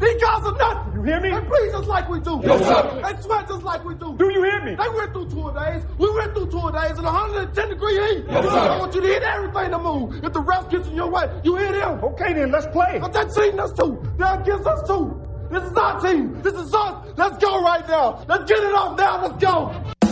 These guys are nothing. You hear me? They breathe just like we do. Yes, sir. They sweat just like we do. Do you hear me? They went through two days. We went through two days in 110 degree heat. Yes, sir. I want you to hit everything to move. If the ref gets in your way, you hit him. Okay, then let's play. But that team us too. They're against us too. This is our team. This is us. Let's go right now. Let's get it off now. Let's go.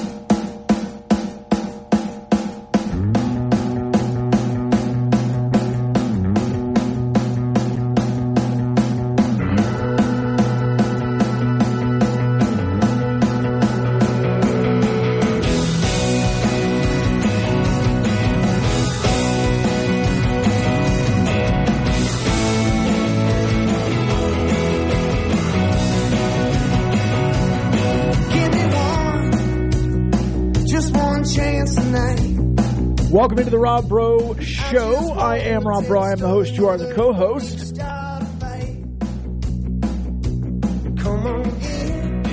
Welcome into the Rob Breaux Show. I am Rob Breaux. I am the host. You are the a fight. Come on in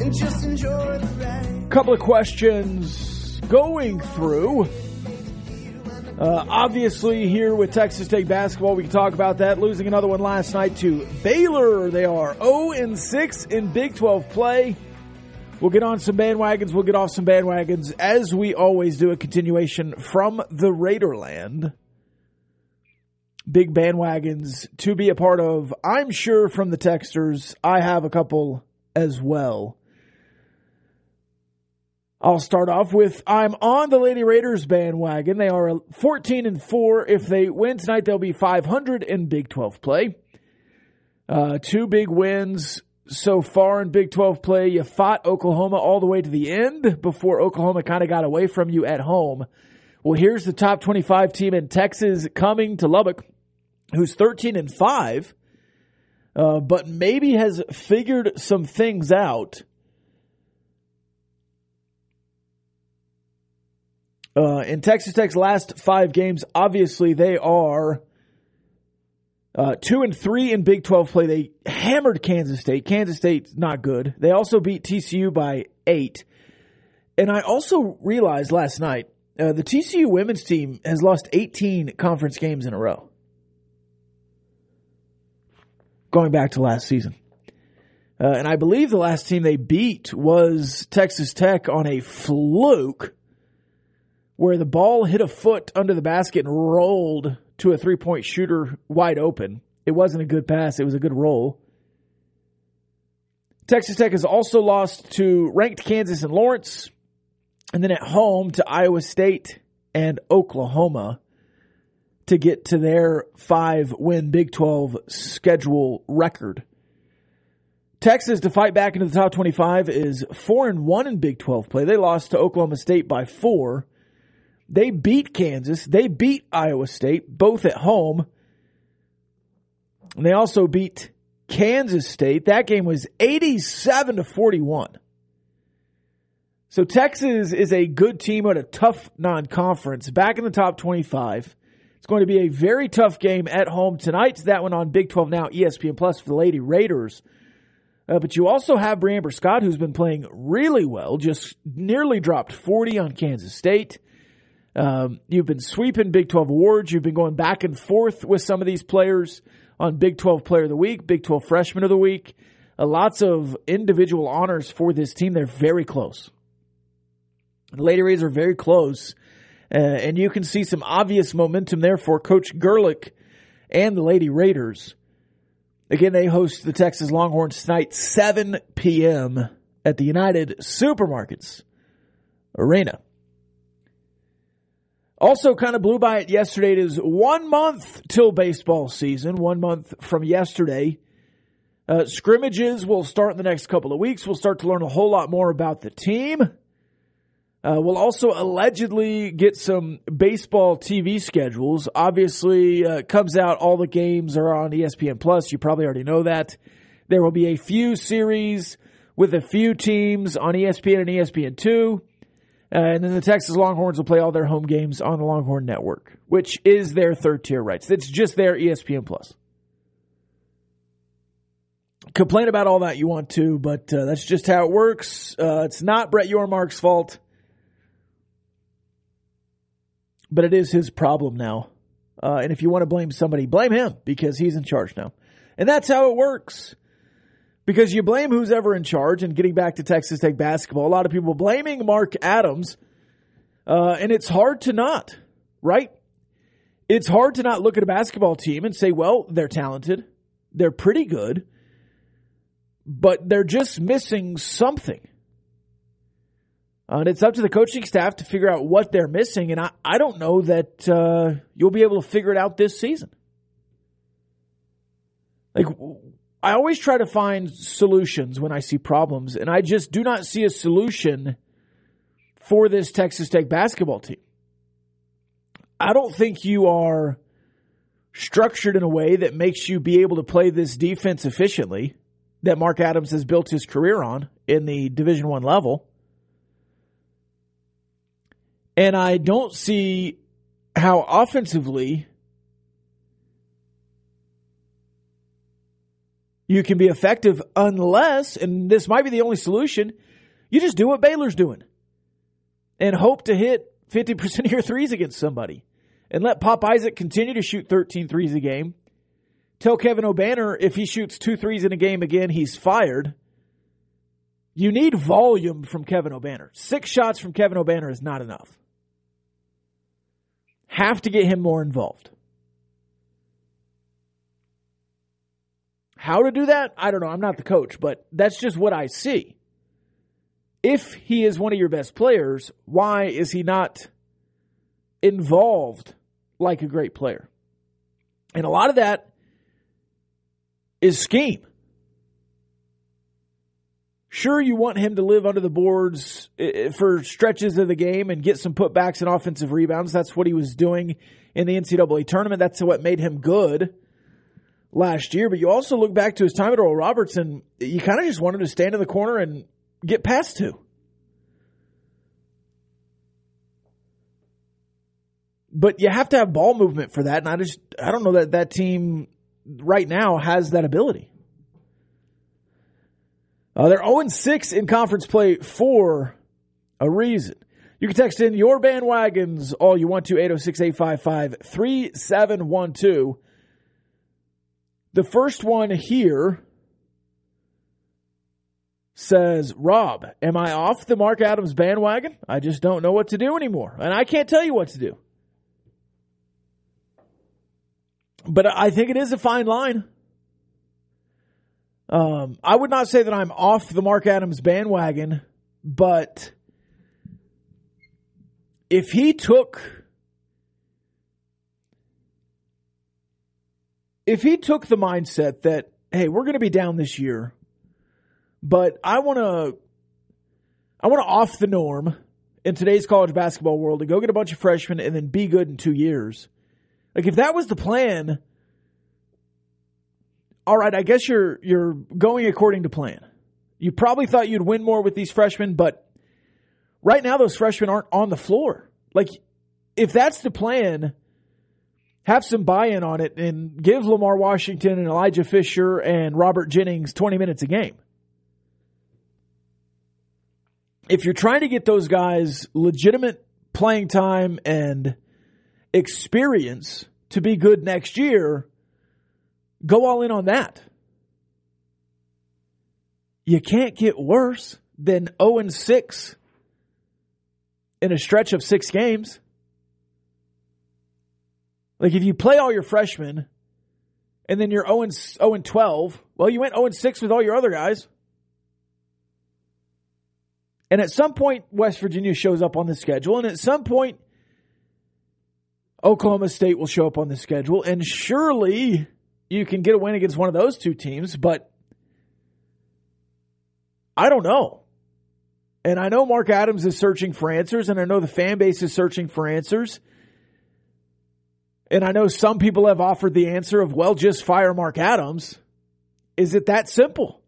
and just enjoy the ride. Couple of questions going through. Uh, obviously, here with Texas State basketball, we can talk about that. Losing another one last night to Baylor. They are 0 and 6 in Big 12 play. We'll get on some bandwagons. We'll get off some bandwagons as we always do. A continuation from the Raiderland. Big bandwagons to be a part of. I'm sure from the Texters, I have a couple as well. I'll start off with I'm on the Lady Raiders bandwagon. They are 14 and 4. If they win tonight, they'll be 500 in Big 12 play. Uh, two big wins so far in Big 12 play. You fought Oklahoma all the way to the end before Oklahoma kind of got away from you at home. Well, here's the top 25 team in Texas coming to Lubbock, who's 13 and 5, uh, but maybe has figured some things out. Uh, in Texas Tech's last five games, obviously they are uh, two and three in Big 12 play. They hammered Kansas State. Kansas State's not good. They also beat TCU by eight. And I also realized last night uh, the TCU women's team has lost 18 conference games in a row. Going back to last season. Uh, and I believe the last team they beat was Texas Tech on a fluke where the ball hit a foot under the basket and rolled to a three point shooter wide open. It wasn't a good pass, it was a good roll. Texas Tech has also lost to ranked Kansas and Lawrence, and then at home to Iowa State and Oklahoma to get to their five win Big 12 schedule record. Texas to fight back into the top 25 is 4 and 1 in Big 12 play. They lost to Oklahoma State by 4. They beat Kansas. They beat Iowa State, both at home. And they also beat Kansas State. That game was 87 to 41. So Texas is a good team at a tough non-conference, back in the top 25. It's going to be a very tough game at home tonight. That one on Big 12 now, ESPN Plus for the Lady Raiders. Uh, but you also have Bre'Amber Scott, who's been playing really well, just nearly dropped 40 on Kansas State. Um, you've been sweeping Big 12 awards. You've been going back and forth with some of these players on Big 12 Player of the Week, Big 12 Freshman of the Week. Uh, lots of individual honors for this team. They're very close. The Lady Rays are very close, uh, and you can see some obvious momentum there for Coach Gerlich and the Lady Raiders. Again, they host the Texas Longhorns tonight, 7 p.m. at the United Supermarkets Arena. Also, kind of blew by it yesterday. It is one month till baseball season, one month from yesterday. Uh, scrimmages will start in the next couple of weeks. We'll start to learn a whole lot more about the team. Uh, we'll also allegedly get some baseball TV schedules. Obviously, uh, comes out all the games are on ESPN Plus. You probably already know that. There will be a few series with a few teams on ESPN and ESPN two, Uh, and then the Texas Longhorns will play all their home games on the Longhorn Network, which is their third tier rights. It's just their ESPN Plus. Complain about all that you want to, but uh, that's just how it works. Uh, it's not Brett Yormark's fault, but it is his problem now. Uh, and if you want to blame somebody, blame him because he's in charge now. And that's how it works. Because you blame who's ever in charge, and getting back to Texas Tech basketball, a lot of people blaming Mark Adams, uh, and it's hard to not, right? It's hard to not look at a basketball team and say, well, they're talented, they're pretty good, but they're just missing something. Uh, and it's up to the coaching staff to figure out what they're missing, and I, I don't know that uh, you'll be able to figure it out this season. Like, I always try to find solutions when I see problems, and I just do not see a solution for this Texas Tech basketball team. I don't think you are structured in a way that makes you be able to play this defense efficiently that Mark Adams has built his career on in the Division 1 level. And I don't see how offensively you can be effective unless, and this might be the only solution, you just do what Baylor's doing and hope to hit 50% of your threes against somebody and let Pop Isaac continue to shoot 13 threes a game. Tell Kevin Obanor if he shoots two threes in a game again, he's fired. You need volume from Kevin Obanor. Six shots from Kevin Obanor is not enough. Have to get him more involved. How to do that? I don't know. I'm not the coach, but that's just what I see. If he is one of your best players, why is he not involved like a great player? And a lot of that is scheme. Sure, you want him to live under the boards eh, eh, for stretches of the game and get some putbacks and offensive rebounds. That's what he was doing in the NCAA tournament. That's what made him good last year, but you also look back to his time at Oral Roberts and you kind of just wanted to stand in the corner and get past two. But you have to have ball movement for that, and I just I don't know that that team right now has that ability. Uh, they're 0 6 in conference play for a reason. You can text in your bandwagons all you want to 806 855 3712. The first one here says, Rob, am I off the Mark Adams bandwagon? I just don't know what to do anymore. And I can't tell you what to do. But I think it is a fine line. Um, I would not say that I'm off the Mark Adams bandwagon, but if he took if he took the mindset that, hey, we're going to be down this year, but I want to, I want to off the norm in today's college basketball world to go get a bunch of freshmen and then be good in two years. Like if that was the plan, all right, I guess you're you're going according to plan. You probably thought you'd win more with these freshmen, but right now those freshmen aren't on the floor. Like if that's the plan, have some buy-in on it and give Lamar Washington and Elijah Fisher and Robert Jennings 20 minutes a game. If you're trying to get those guys legitimate playing time and experience to be good next year, go all in on that. You can't get worse than 0 and 6 in a stretch of 6 games. Like if you play all your freshmen and then you're 0 and, 0 and 12, well, you went 0 and 6 with all your other guys. And at some point, West Virginia shows up on the schedule. And at some point, Oklahoma State will show up on the schedule. And surely you can get a win against one of those two teams. But I don't know. And I know Mark Adams is searching for answers. And I know the fan base is searching for answers. And I know some people have offered the answer of, well, just fire Mark Adams. Is it that simple?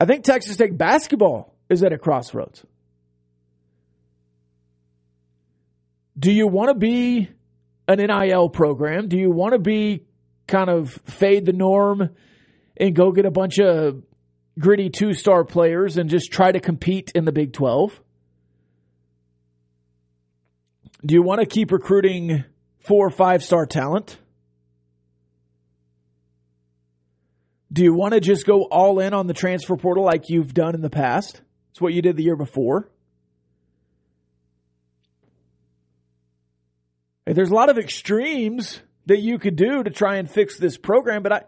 I think Texas Tech basketball is at a crossroads. Do you want to be an NIL program? Do you want to be kind of fade the norm and go get a bunch of gritty two star players and just try to compete in the Big 12? Do you want to keep recruiting four or five star talent? Do you want to just go all in on the transfer portal like you've done in the past? It's what you did the year before. There's a lot of extremes that you could do to try and fix this program, but I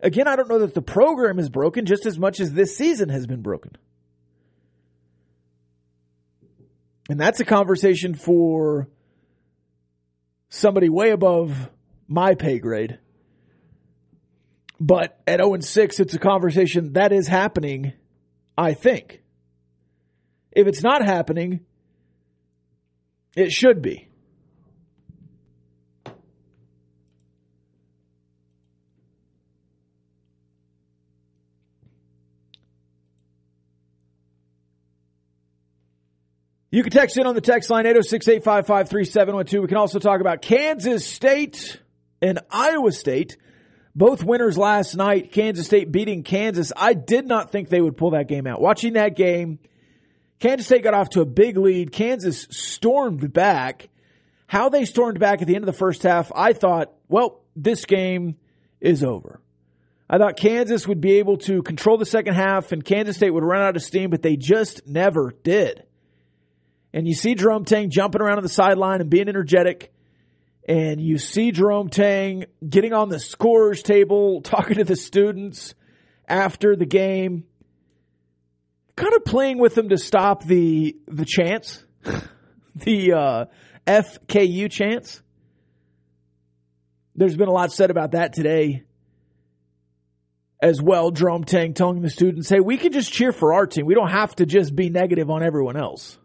again I don't know that the program is broken just as much as this season has been broken. And that's a conversation for somebody way above my pay grade. But at 0 and 6, it's a conversation that is happening, I think. If it's not happening, it should be. You can text in on the text line 806 855 3712. We can also talk about Kansas State and Iowa State. Both winners last night. Kansas State beating Kansas. I did not think they would pull that game out. Watching that game, Kansas State got off to a big lead. Kansas stormed back. How they stormed back at the end of the first half, I thought, well, this game is over. I thought Kansas would be able to control the second half and Kansas State would run out of steam, but they just never did and you see Jerome Tang jumping around on the sideline and being energetic, and you see Jerome Tang getting on the scorers table, talking to the students after the game, kind of playing with them to stop the the chants, the uh, FKU chance. There's been a lot said about that today as well. Jerome Tang telling the students, hey, we can just cheer for our team. We don't have to just be negative on everyone else.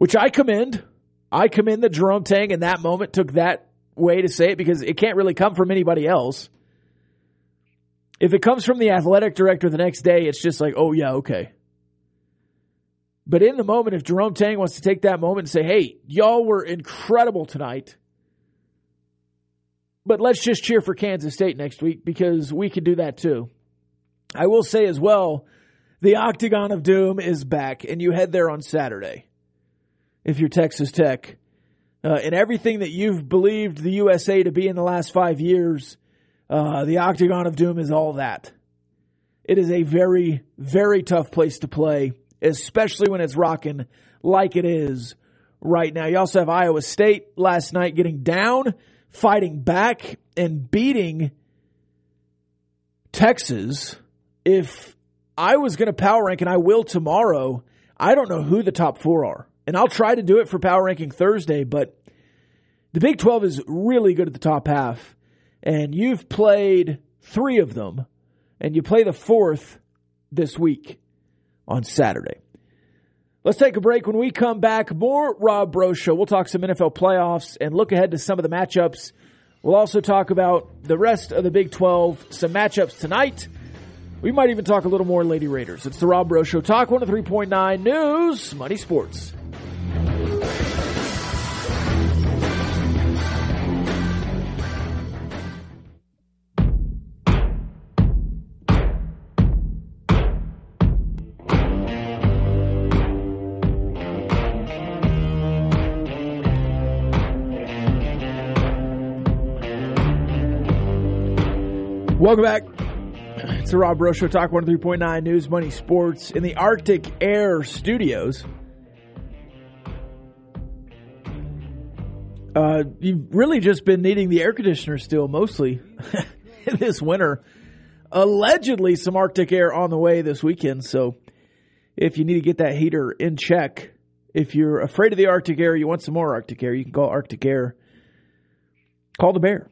Which I commend. I commend that Jerome Tang in that moment took that way to say it because it can't really come from anybody else. If it comes from the athletic director the next day, it's just like, oh, yeah, okay. But in the moment, if Jerome Tang wants to take that moment and say, hey, y'all were incredible tonight, but let's just cheer for Kansas State next week because we can do that too. I will say as well, the Octagon of Doom is back, and you head there on Saturday if you're Texas Tech. Uh, and everything that you've believed the USA to be in the last five years, uh, the Octagon of Doom is all that. It is a very, very tough place to play, especially when it's rocking like it is right now. You also have Iowa State last night getting down, fighting back, and beating Texas. If I was going to power rank, and I will tomorrow, I don't know who the top four are and I'll try to do it for Power Ranking Thursday, but the Big 12 is really good at the top half, and you've played three of them, and you play the fourth this week on Saturday. Let's take a break. When we come back, more Rob Breaux Show. We'll talk some NFL playoffs and look ahead to some of the matchups. We'll also talk about the rest of the Big 12, some matchups tonight. We might even talk a little more Lady Raiders. It's the Rob Breaux Show. Talk 103.9 News, Money Sports. Welcome back. It's the Rob Breaux Show, Talk 103.9 News, Money, Sports in the Arctic Air Studios. Uh, you've really just been needing the air conditioner still, mostly this winter. Allegedly, some Arctic air on the way this weekend. So, if you need to get that heater in check, if you're afraid of the Arctic air, you want some more Arctic air, you can call Arctic Air. Call the bear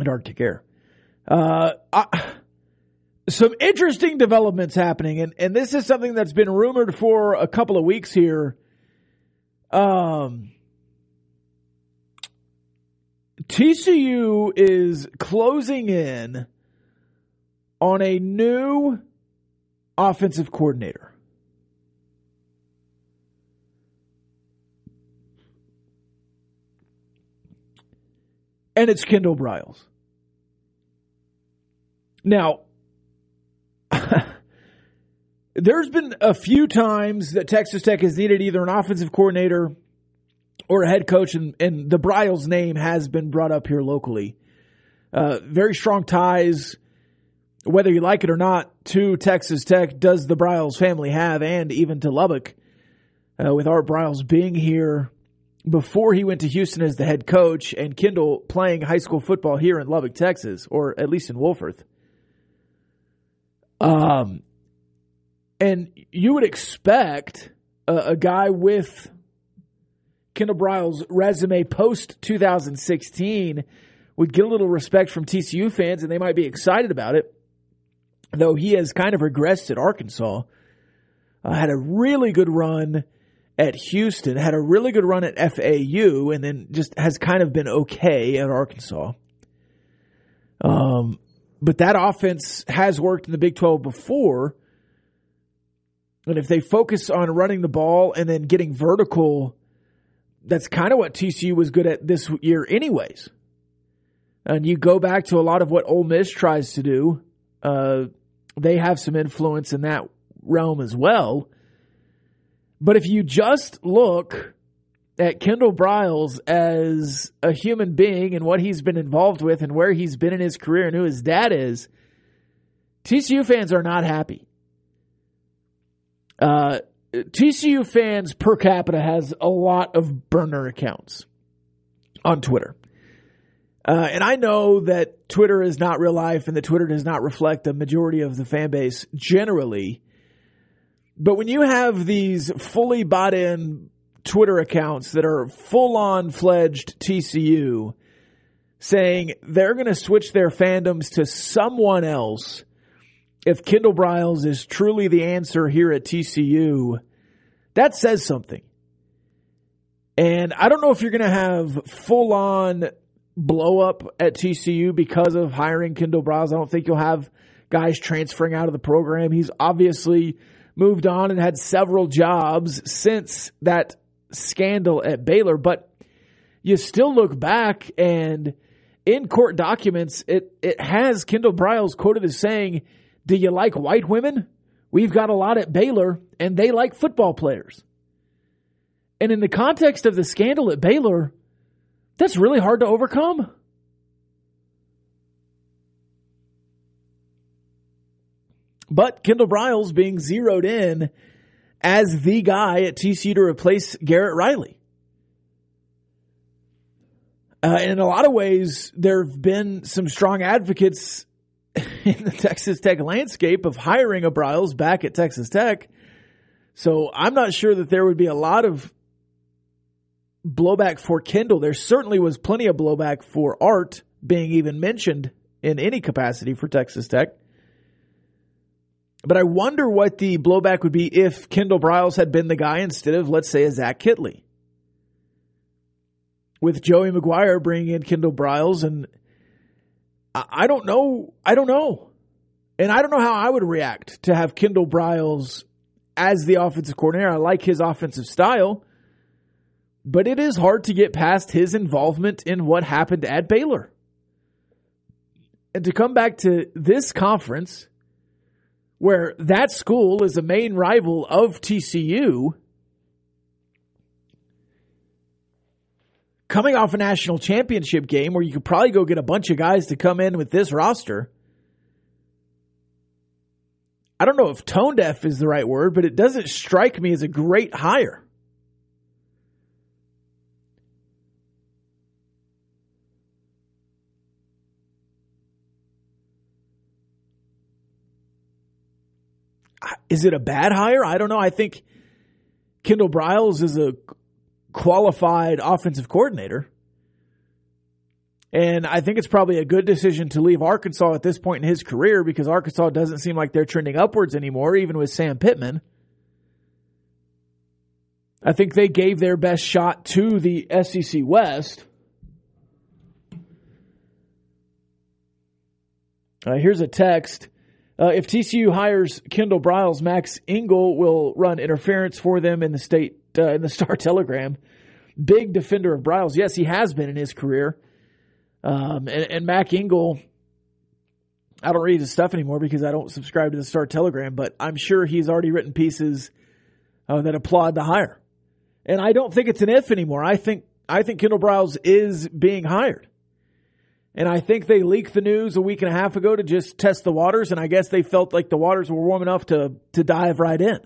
at Arctic Air. Uh, I, some interesting developments happening, and, and this is something that's been rumored for a couple of weeks here. Um, TCU is closing in on a new offensive coordinator. And it's Kendall Briles. Now, there's been a few times that Texas Tech has needed either an offensive coordinator or a head coach, and, and the Briles name has been brought up here locally. Uh, very strong ties, whether you like it or not, to Texas Tech does the Briles family have, and even to Lubbock, uh, with Art Briles being here before he went to Houston as the head coach, and Kendall playing high school football here in Lubbock, Texas, or at least in Wolfforth. Um, and you would expect a, a guy with Kendall Briles' resume post 2016 would get a little respect from TCU fans, and they might be excited about it. Though he has kind of regressed at Arkansas, uh, had a really good run at Houston, had a really good run at FAU, and then just has kind of been okay at Arkansas. Um, but that offense has worked in the Big 12 before. And if they focus on running the ball and then getting vertical, that's kind of what TCU was good at this year, anyways. And you go back to a lot of what Ole Miss tries to do. Uh, they have some influence in that realm as well. But if you just look at Kendall Briles as a human being and what he's been involved with and where he's been in his career and who his dad is, TCU fans are not happy. Uh, TCU fans per capita has a lot of burner accounts on Twitter. Uh, and I know that Twitter is not real life and that Twitter does not reflect the majority of the fan base generally. But when you have these fully bought in Twitter accounts that are full on fledged TCU saying they're going to switch their fandoms to someone else if Kendall Briles is truly the answer here at TCU, that says something. And I don't know if you're going to have full on blow up at TCU because of hiring Kendall Briles. I don't think you'll have guys transferring out of the program. He's obviously moved on and had several jobs since that scandal at Baylor, but you still look back and in court documents, it, it has Kendall Briles quoted as saying, Do you like white women? We've got a lot at Baylor, and they like football players. And in the context of the scandal at Baylor, that's really hard to overcome. But Kendall Briles being zeroed in as the guy at TCU to replace Garrett Riley. Uh, in a lot of ways, there have been some strong advocates in the Texas Tech landscape of hiring a Briles back at Texas Tech. So I'm not sure that there would be a lot of blowback for Kendall. There certainly was plenty of blowback for Art being even mentioned in any capacity for Texas Tech. But I wonder what the blowback would be if Kendall Briles had been the guy instead of, let's say, a Zach Kittley. With Joey McGuire bringing in Kendall Briles, and I don't know. I don't know. And I don't know how I would react to have Kendall Briles as the offensive coordinator. I like his offensive style, but it is hard to get past his involvement in what happened at Baylor. And to come back to this conference, where that school is a main rival of TCU, coming off a national championship game where you could probably go get a bunch of guys to come in with this roster. I don't know if tone deaf is the right word, but it doesn't strike me as a great hire. Is it a bad hire? I don't know. I think Kendall Briles is a qualified offensive coordinator. And I think it's probably a good decision to leave Arkansas at this point in his career because Arkansas doesn't seem like they're trending upwards anymore, even with Sam Pittman. I think they gave their best shot to the SEC West. Uh, here's a text. Uh, if TCU hires Kendall Briles, Mac Engel will run interference for them in the state uh, in the Star Telegram. Big defender of Briles. Yes, he has been in his career. Um, and, and Mac Engel, I don't read his stuff anymore because I don't subscribe to the Star Telegram, but I'm sure he's already written pieces uh, that applaud the hire. And I don't think it's an if anymore. I think I think Kendall Briles is being hired. And I think they leaked the news a week and a half ago to just test the waters, and I guess they felt like the waters were warm enough to to dive right in.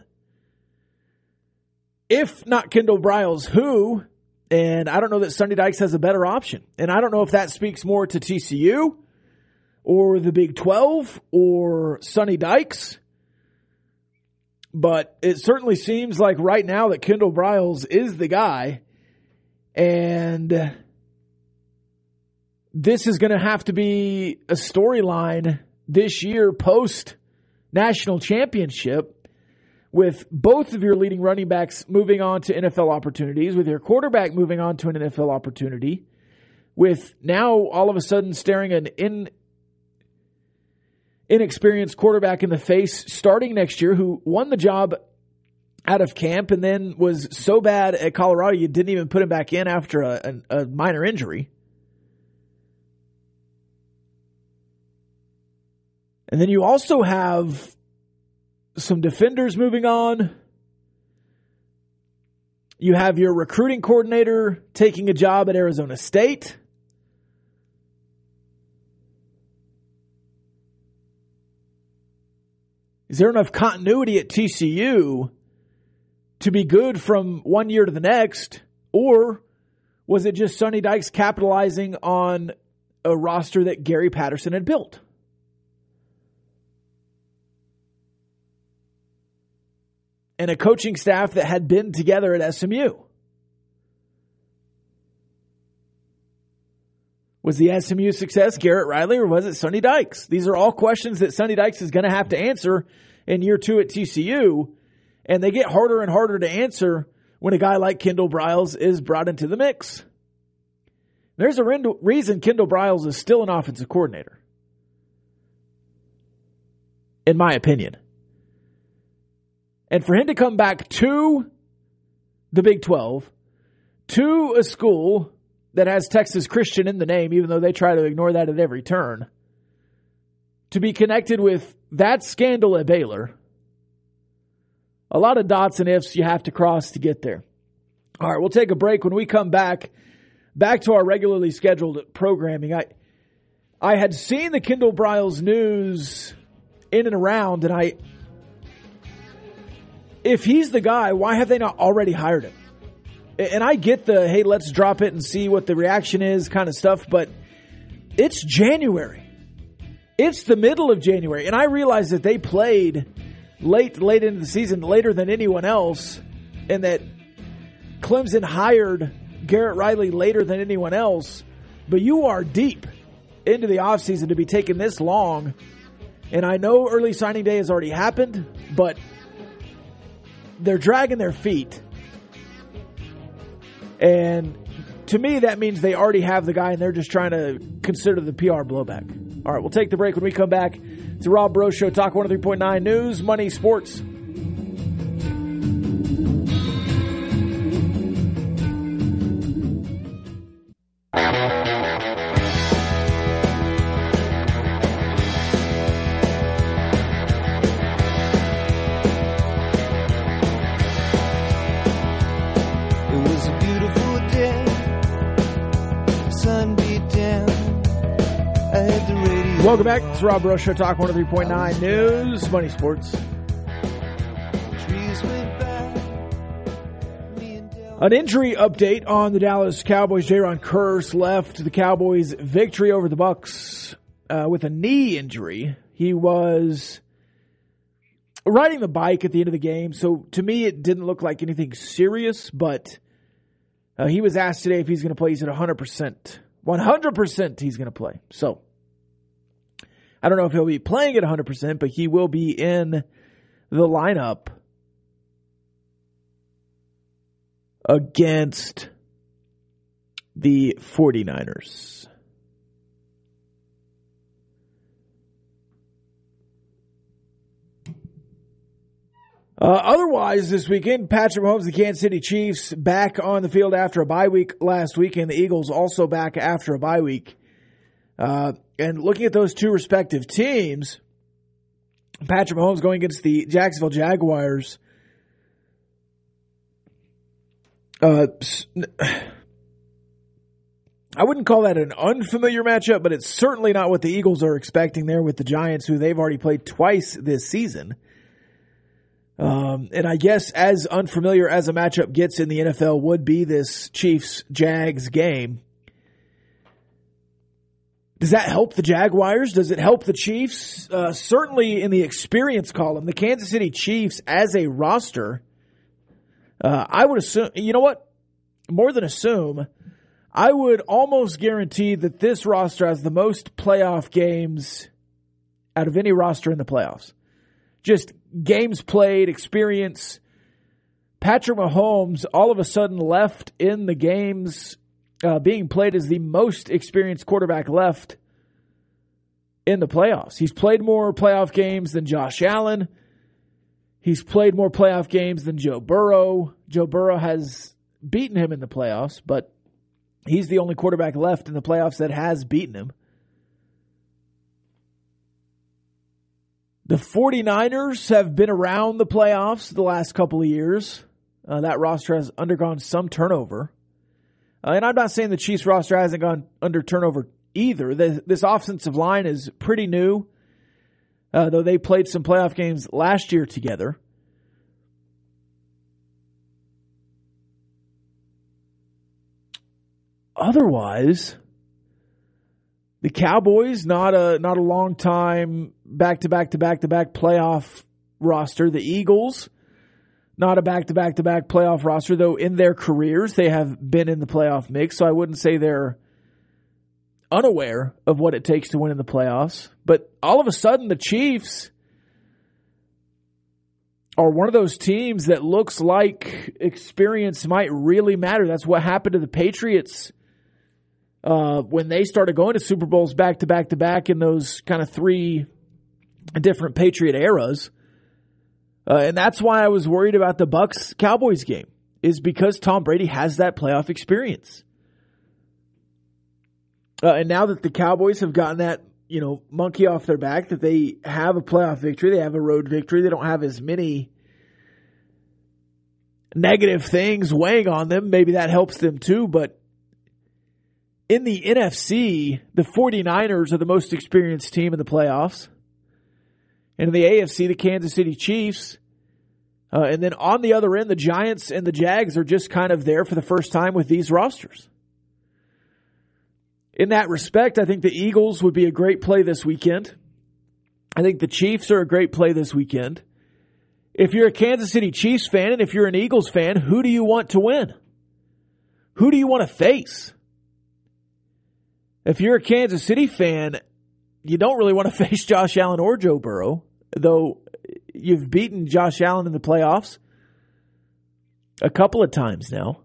If not Kendall Briles, who? And I don't know that Sonny Dykes has a better option. And I don't know if that speaks more to TCU or the Big 12 or Sonny Dykes. But it certainly seems like right now that Kendall Briles is the guy. And this is going to have to be a storyline this year post national championship with both of your leading running backs moving on to NFL opportunities, with your quarterback moving on to an NFL opportunity, with now all of a sudden staring an in, inexperienced quarterback in the face starting next year who won the job out of camp and then was so bad at Colorado you didn't even put him back in after a, a, a minor injury. And then you also have some defenders moving on. You have your recruiting coordinator taking a job at Arizona State. Is there enough continuity at TCU to be good from one year to the next? Or was it just Sonny Dykes capitalizing on a roster that Gary Patterson had built? And a coaching staff that had been together at SMU. Was the SMU success Garrett Riley or was it Sonny Dykes? These are all questions that Sonny Dykes is going to have to answer in year two at TCU, and they get harder and harder to answer when a guy like Kendall Briles is brought into the mix. There's a reason Kendall Briles is still an offensive coordinator, in my opinion. And for him to come back to the Big 12, to a school that has Texas Christian in the name, even though they try to ignore that at every turn, to be connected with that scandal at Baylor, a lot of dots and ifs you have to cross to get there. All right, we'll take a break. When we come back, back to our regularly scheduled programming, I I had seen the Kendall Briles news in and around, and I if he's the guy, why have they not already hired him? And I get the hey, let's drop it and see what the reaction is kind of stuff, but it's January. It's the middle of January, and I realize that they played late, late into the season, later than anyone else, and that Clemson hired Garrett Riley later than anyone else. But you are deep into the offseason to be taking this long. And I know early signing day has already happened, but they're dragging their feet. And to me, that means they already have the guy and they're just trying to consider the PR blowback. All right, we'll take the break when we come back. It's Rob Breaux Show, Talk 103.9 News, Money, Sports. Welcome back. It's Rob Breaux Show, Talk 103.9 News, Money Sports. An injury update on the Dallas Cowboys. Jayron Kearse left the Cowboys' victory over the Bucs uh, with a knee injury. He was riding the bike at the end of the game, so to me it didn't look like anything serious. But uh, he was asked today if he's going to play. He said 100 percent, 100 percent he's going to play. So I don't know if he'll be playing at 100%, but he will be in the lineup against the 49ers. Uh, otherwise, this weekend, Patrick Mahomes, the Kansas City Chiefs, back on the field after a bye week last week, and the Eagles also back after a bye week. Uh, and looking at those two respective teams, Patrick Mahomes going against the Jacksonville Jaguars. Uh, I wouldn't call that an unfamiliar matchup, but it's certainly not what the Eagles are expecting there with the Giants, who they've already played twice this season. Um, and I guess as unfamiliar as a matchup gets in the NFL would be this Chiefs Jags game. Does that help the Jaguars? Does it help the Chiefs? Uh, certainly in the experience column, the Kansas City Chiefs as a roster, uh, I would assume, you know what? More than assume, I would almost guarantee that this roster has the most playoff games out of any roster in the playoffs. Just games played, experience. Patrick Mahomes all of a sudden left in the games uh, being played as the most experienced quarterback left in the playoffs. He's played more playoff games than Josh Allen. He's played more playoff games than Joe Burrow. Joe Burrow has beaten him in the playoffs, but he's the only quarterback left in the playoffs that has beaten him. The 49ers have been around the playoffs the last couple of years. Uh, that roster has undergone some turnover. Uh, and I'm not saying the Chiefs roster hasn't gone under turnover either. The, this offensive line is pretty new, uh, though they played some playoff games last year together. Otherwise, the Cowboys, not a not a long time back to back to back to back playoff roster. The Eagles, not a back to back to back playoff roster, though in their careers they have been in the playoff mix. So I wouldn't say they're unaware of what it takes to win in the playoffs. But all of a sudden, the Chiefs are one of those teams that looks like experience might really matter. That's what happened to the Patriots uh, when they started going to Super Bowls back to back to back in those kind of three different Patriot eras. Uh, and that's why I was worried about the Bucs Cowboys game is because Tom Brady has that playoff experience. Uh, and now that the Cowboys have gotten that, you know, monkey off their back, that they have a playoff victory, they have a road victory, they don't have as many negative things weighing on them. Maybe that helps them too, but in the NFC, the 49ers are the most experienced team in the playoffs. And in the AFC, the Kansas City Chiefs. Uh, and then on the other end, the Giants and the Jags are just kind of there for the first time with these rosters. In that respect, I think the Eagles would be a great play this weekend. I think the Chiefs are a great play this weekend. If you're a Kansas City Chiefs fan and if you're an Eagles fan, who do you want to win? Who do you want to face? If you're a Kansas City fan, you don't really want to face Josh Allen or Joe Burrow, though you've beaten Josh Allen in the playoffs a couple of times now.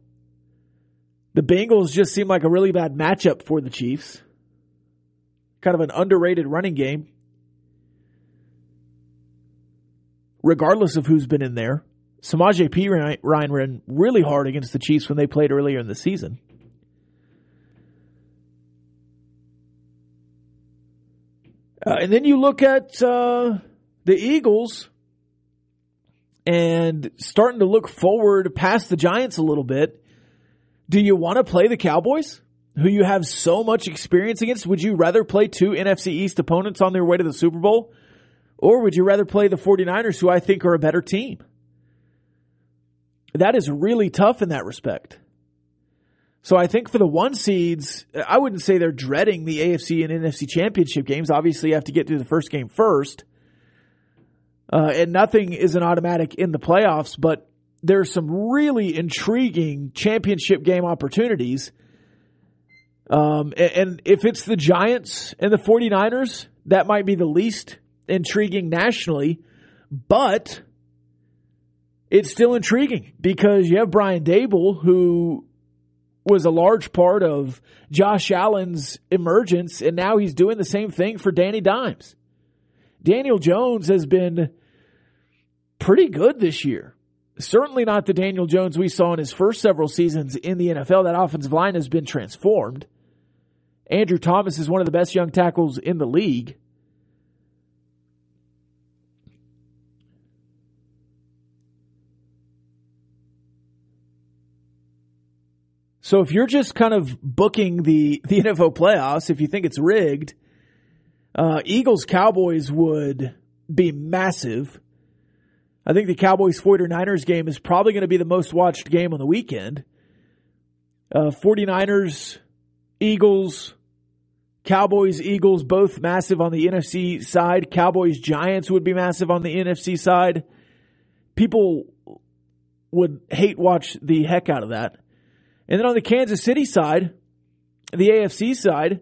The Bengals just seem like a really bad matchup for the Chiefs. Kind of an underrated running game. Regardless of who's been in there. Samaje Perine ran really hard against the Chiefs when they played earlier in the season. Uh, and then you look at uh, the Eagles and starting to look forward past the Giants a little bit. Do you want to play the Cowboys, who you have so much experience against? Would you rather play two NFC East opponents on their way to the Super Bowl? Or would you rather play the 49ers, who I think are a better team? That is really tough in that respect. So I think for the one seeds, I wouldn't say they're dreading the AFC and NFC championship games. Obviously, you have to get through the first game first. Uh, and nothing is an automatic in the playoffs, but there's some really intriguing championship game opportunities. Um, and, and if it's the Giants and the 49ers, that might be the least intriguing nationally, but it's still intriguing because you have Brian Daboll, who was a large part of Josh Allen's emergence, and now he's doing the same thing for Danny Dimes. Daniel Jones has been pretty good this year. Certainly not the Daniel Jones we saw in his first several seasons in the NFL. That offensive line has been transformed. Andrew Thomas is one of the best young tackles in the league. So if you're just kind of booking the, the NFL playoffs, if you think it's rigged, uh, Eagles Cowboys would be massive. I think the Cowboys 49ers game is probably going to be the most watched game on the weekend. Uh, 49ers, Eagles, Cowboys, Eagles, both massive on the NFC side. Cowboys, Giants would be massive on the NFC side. People would hate watch the heck out of that. And then on the Kansas City side, the AFC side,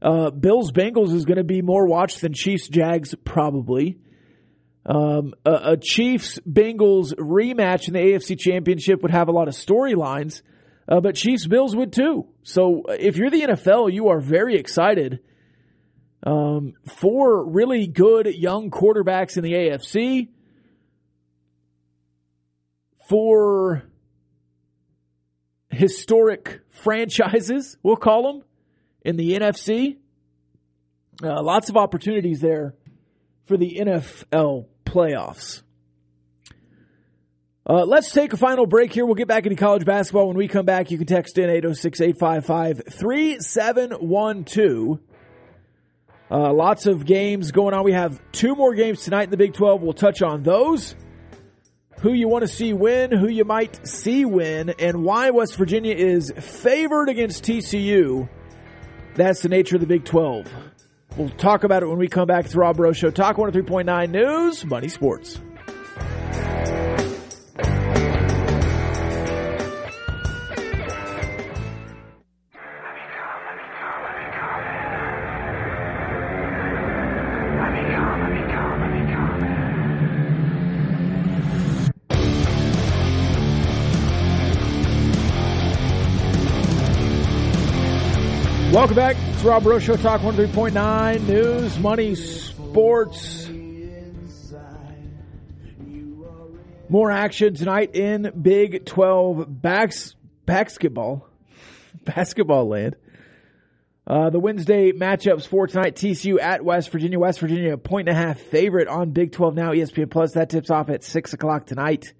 uh, Bills Bengals is going to be more watched than Chiefs Jags probably. Um, a, a, Chiefs Bengals rematch in the AFC Championship would have a lot of storylines, uh, but Chiefs Bills would too. So if you're the NFL, you are very excited um, for really good young quarterbacks in the AFC. For historic franchises, we'll call them, in the NFC. Uh, lots of opportunities there for the NFL playoffs. Uh, let's take a final break here. We'll get back into college basketball. When we come back, you can text in 806 855 3712. Uh, lots of games going on. We have two more games tonight in the Big 12. We'll touch on those who you want to see win, who you might see win, and why West Virginia is favored against TCU. That's the nature of the Big 12. We'll talk about it when we come back. It's Rob Breaux Show. Talk 103.9 News, Money Sports. Welcome back. Rob Show Talk 103.9 News, Money, Sports. More action tonight in Big 12 backs, basketball. Basketball land. Uh, the Wednesday matchups for tonight TCU at West Virginia. West Virginia, a point and a half favorite on Big 12 now, ESPN Plus. That tips off at 6 o'clock tonight.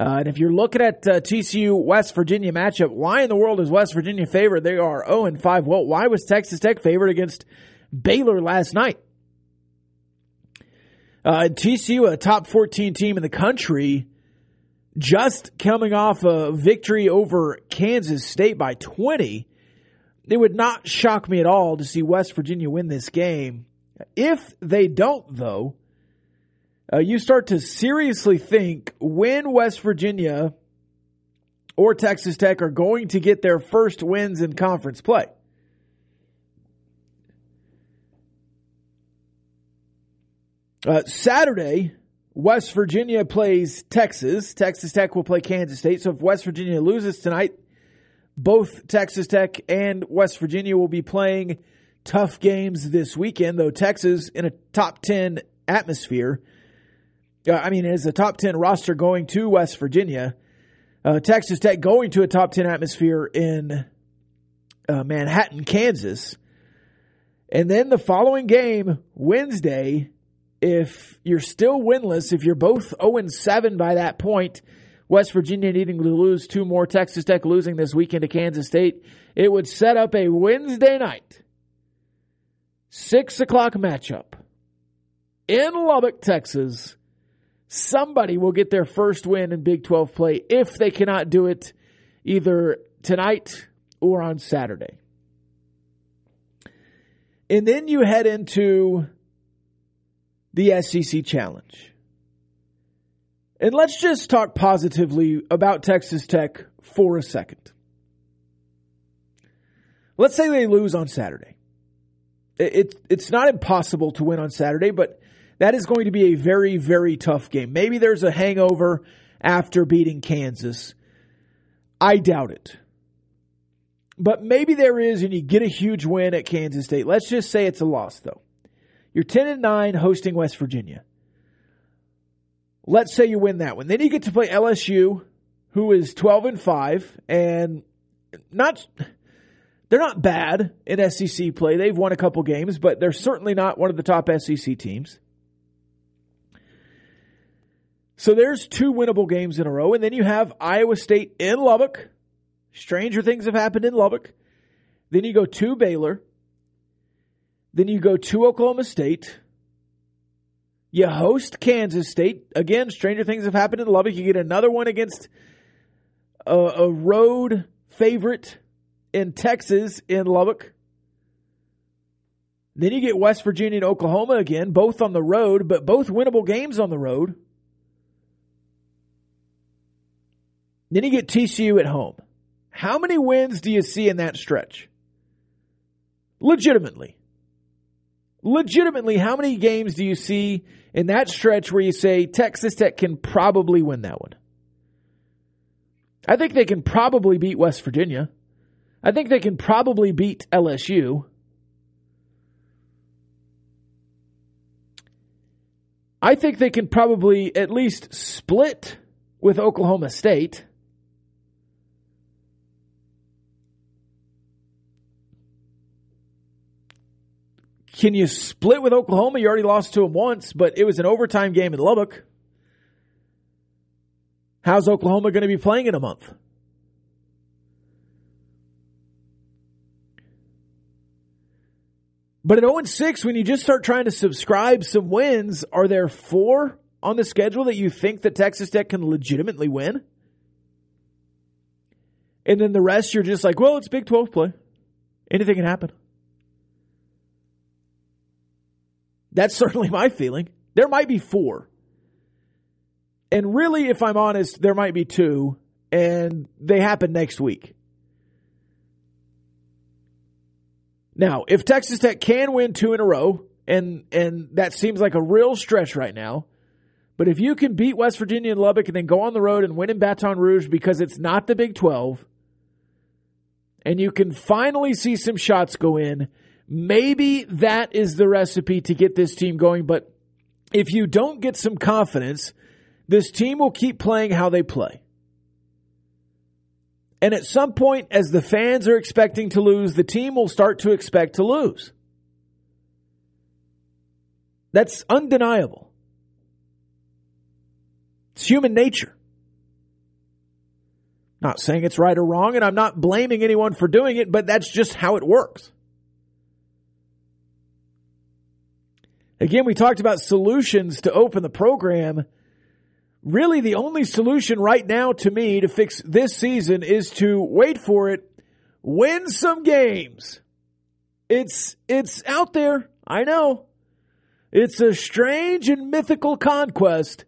Uh, and if you're looking at uh, TCU West Virginia matchup, why in the world is West Virginia favored? They are 0 and 5. Well, why was Texas Tech favored against Baylor last night? Uh, TCU, a top 14 team in the country, just coming off a victory over Kansas State by 20. It would not shock me at all to see West Virginia win this game. If they don't, though, uh, you start to seriously think when West Virginia or Texas Tech are going to get their first wins in conference play. Uh, Saturday, West Virginia plays Texas. Texas Tech will play Kansas State. So if West Virginia loses tonight, both Texas Tech and West Virginia will be playing tough games this weekend, though Texas in a top 10 atmosphere I mean, is a top 10 roster going to West Virginia, uh, Texas Tech going to a top 10 atmosphere in uh, Manhattan, Kansas. And then the following game, Wednesday, if you're still winless, if you're both 0 7 by that point, West Virginia needing to lose two more, Texas Tech losing this weekend to Kansas State, it would set up a Wednesday night, 6 o'clock matchup in Lubbock, Texas somebody will get their first win in Big 12 play if they cannot do it either tonight or on Saturday. And then you head into the SEC Challenge. And let's just talk positively about Texas Tech for a second. Let's say they lose on Saturday. It, it's not impossible to win on Saturday, but that is going to be a very, very tough game. Maybe there's a hangover after beating Kansas. I doubt it. But maybe there is, and you get a huge win at Kansas State. Let's just say it's a loss, though. You're 10 and 9 hosting West Virginia. Let's say you win that one. Then you get to play LSU, who is 12 and 5 and not they're not bad in SEC play. They've won a couple games, but they're certainly not one of the top SEC teams. So there's two winnable games in a row. And then you have Iowa State in Lubbock. Stranger things have happened in Lubbock. Then you go to Baylor. Then you go to Oklahoma State. You host Kansas State. Again, stranger things have happened in Lubbock. You get another one against a, a road favorite in Texas in Lubbock. Then you get West Virginia and Oklahoma again, both on the road, but both winnable games on the road. Then you get TCU at home. How many wins do you see in that stretch? Legitimately. Legitimately, how many games do you see in that stretch where you say Texas Tech can probably win that one? I think they can probably beat West Virginia. I think they can probably beat LSU. I think they can probably at least split with Oklahoma State. Can you split with Oklahoma? You already lost to them once, but it was an overtime game in Lubbock. How's Oklahoma going to be playing in a month? But at 0 6, when you just start trying to subscribe some wins, are there four on the schedule that you think that Texas Tech can legitimately win? And then the rest, you're just like, well, it's Big 12 play. Anything can happen. That's certainly my feeling. There might be four. And really, if I'm honest, there might be two, and they happen next week. Now, if Texas Tech can win two in a row, and and that seems like a real stretch right now, but if you can beat West Virginia and Lubbock and then go on the road and win in Baton Rouge because it's not the Big 12, and you can finally see some shots go in, maybe that is the recipe to get this team going. But if you don't get some confidence, this team will keep playing how they play. And at some point, as the fans are expecting to lose, the team will start to expect to lose. That's undeniable. It's human nature. Not saying it's right or wrong, and I'm not blaming anyone for doing it, but that's just how it works. Again, we talked about solutions to open the program really the only solution right now to me to fix this season is to wait for it, win some games. It's it's out there. I know. It's a strange and mythical conquest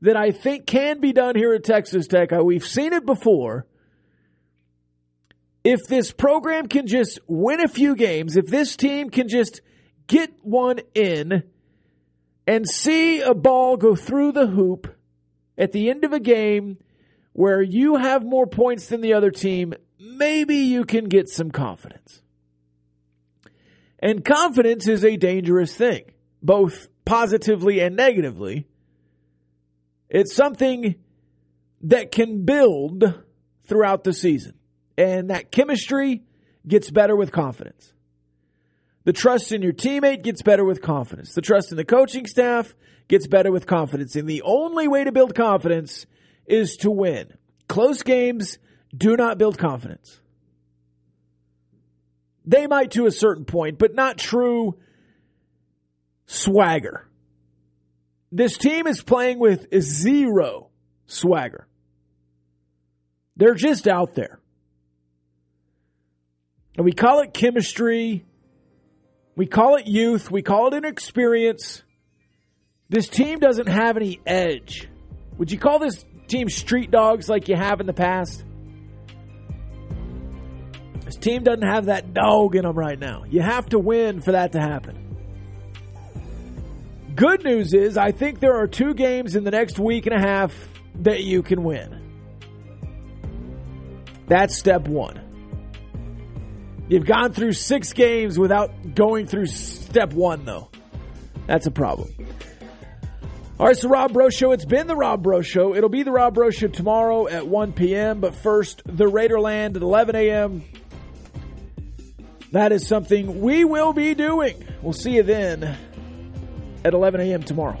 that I think can be done here at Texas Tech. Uh, we've seen it before. If this program can just win a few games, if this team can just get one in and see a ball go through the hoop at the end of a game where you have more points than the other team, maybe you can get some confidence. And confidence is a dangerous thing, both positively and negatively. It's something that can build throughout the season. And that chemistry gets better with confidence. The trust in your teammate gets better with confidence. The trust in the coaching staff gets better with confidence. And the only way to build confidence is to win. Close games do not build confidence. They might to a certain point, but not true swagger. This team is playing with zero swagger. They're just out there. And we call it chemistry. We call it youth. We call it inexperience. This team doesn't have any edge. Would you call this team street dogs like you have in the past? This team doesn't have that dog in them right now. You have to win for that to happen. Good news is, I think there are two games in the next week and a half that you can win. That's step one. You've gone through six games without going through step one, though. That's a problem. All right, the Rob Breaux Show. It's been the Rob Breaux Show. It'll be the Rob Breaux Show tomorrow at 1 p.m. But first, the Raiderland at 11 a.m. That is something we will be doing. We'll see you then at 11 a.m. tomorrow.